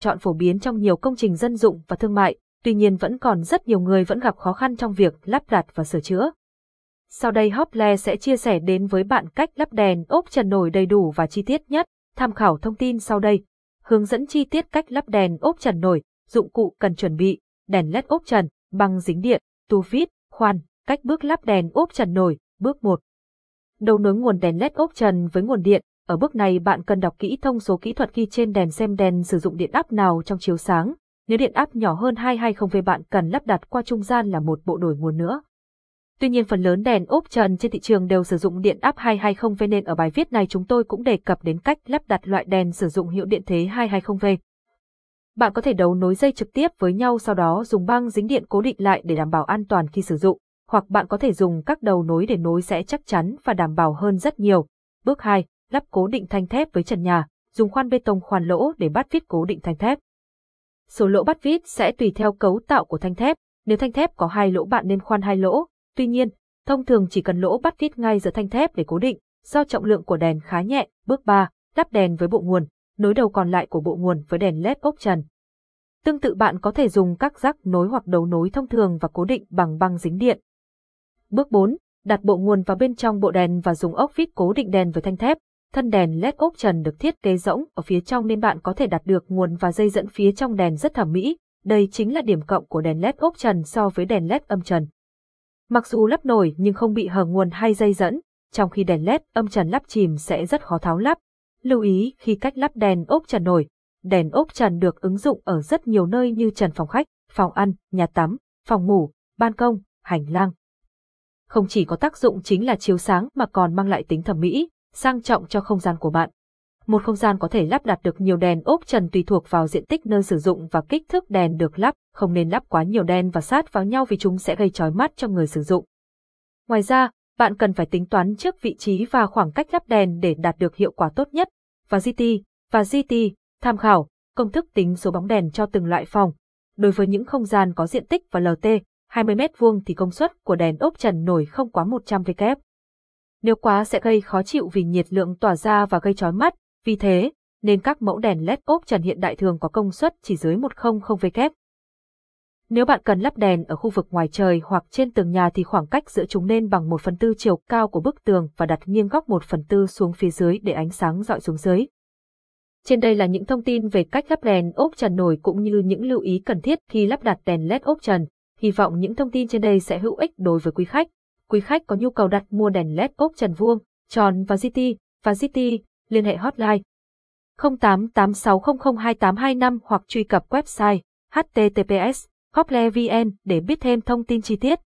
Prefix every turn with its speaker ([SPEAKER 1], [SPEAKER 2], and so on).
[SPEAKER 1] chọn phổ biến trong nhiều công trình dân dụng và thương mại, tuy nhiên vẫn còn rất nhiều người vẫn gặp khó khăn trong việc lắp đặt và sửa chữa. Sau đây Hople sẽ chia sẻ đến với bạn cách lắp đèn ốp trần nổi đầy đủ và chi tiết nhất. Tham khảo thông tin sau đây. Hướng dẫn chi tiết cách lắp đèn ốp trần nổi, dụng cụ cần chuẩn bị, đèn led ốp trần, băng dính điện, tu vít, khoan, cách bước lắp đèn ốp trần nổi, bước 1. Đầu nối nguồn đèn led ốp trần với nguồn điện, ở bước này bạn cần đọc kỹ thông số kỹ thuật ghi trên đèn xem đèn sử dụng điện áp nào trong chiếu sáng. Nếu điện áp nhỏ hơn 220V bạn cần lắp đặt qua trung gian là một bộ đổi nguồn nữa. Tuy nhiên phần lớn đèn ốp trần trên thị trường đều sử dụng điện áp 220V nên ở bài viết này chúng tôi cũng đề cập đến cách lắp đặt loại đèn sử dụng hiệu điện thế 220V. Bạn có thể đấu nối dây trực tiếp với nhau sau đó dùng băng dính điện cố định lại để đảm bảo an toàn khi sử dụng, hoặc bạn có thể dùng các đầu nối để nối sẽ chắc chắn và đảm bảo hơn rất nhiều. Bước 2. Lắp cố định thanh thép với trần nhà, dùng khoan bê tông khoan lỗ để bắt vít cố định thanh thép. Số lỗ bắt vít sẽ tùy theo cấu tạo của thanh thép, nếu thanh thép có hai lỗ bạn nên khoan hai lỗ, tuy nhiên, thông thường chỉ cần lỗ bắt vít ngay giữa thanh thép để cố định, do trọng lượng của đèn khá nhẹ. Bước 3. đắp đèn với bộ nguồn, nối đầu còn lại của bộ nguồn với đèn LED ốc trần. Tương tự bạn có thể dùng các rắc nối hoặc đầu nối thông thường và cố định bằng băng dính điện. Bước 4. Đặt bộ nguồn vào bên trong bộ đèn và dùng ốc vít cố định đèn với thanh thép. Thân đèn LED ốp trần được thiết kế rỗng ở phía trong nên bạn có thể đặt được nguồn và dây dẫn phía trong đèn rất thẩm mỹ. Đây chính là điểm cộng của đèn LED ốp trần so với đèn LED âm trần. Mặc dù lắp nổi nhưng không bị hở nguồn hay dây dẫn, trong khi đèn LED âm trần lắp chìm sẽ rất khó tháo lắp. Lưu ý khi cách lắp đèn ốp trần nổi, đèn ốp trần được ứng dụng ở rất nhiều nơi như trần phòng khách, phòng ăn, nhà tắm, phòng ngủ, ban công, hành lang. Không chỉ có tác dụng chính là chiếu sáng mà còn mang lại tính thẩm mỹ, sang trọng cho không gian của bạn. Một không gian có thể lắp đặt được nhiều đèn ốp trần tùy thuộc vào diện tích nơi sử dụng và kích thước đèn được lắp, không nên lắp quá nhiều đèn và sát vào nhau vì chúng sẽ gây chói mắt cho người sử dụng. Ngoài ra, bạn cần phải tính toán trước vị trí và khoảng cách lắp đèn để đạt được hiệu quả tốt nhất. Và GT, và GT, tham khảo, công thức tính số bóng đèn cho từng loại phòng. Đối với những không gian có diện tích và LT, 20 m2 thì công suất của đèn ốp trần nổi không quá 100 W. Nếu quá sẽ gây khó chịu vì nhiệt lượng tỏa ra và gây chói mắt, vì thế, nên các mẫu đèn LED ốp trần hiện đại thường có công suất chỉ dưới 100 W. Nếu bạn cần lắp đèn ở khu vực ngoài trời hoặc trên tường nhà thì khoảng cách giữa chúng nên bằng 1 phần tư chiều cao của bức tường và đặt nghiêng góc 1 phần tư xuống phía dưới để ánh sáng dọi xuống dưới. Trên đây là những thông tin về cách lắp đèn ốp trần nổi cũng như những lưu ý cần thiết khi lắp đặt đèn LED ốp trần. Hy vọng những thông tin trên đây sẽ hữu ích đối với quý khách. Quý khách có nhu cầu đặt mua đèn LED ốp trần vuông, tròn và GT và GT, liên hệ hotline 0886002825 hoặc truy cập website https vn để biết thêm thông tin chi tiết.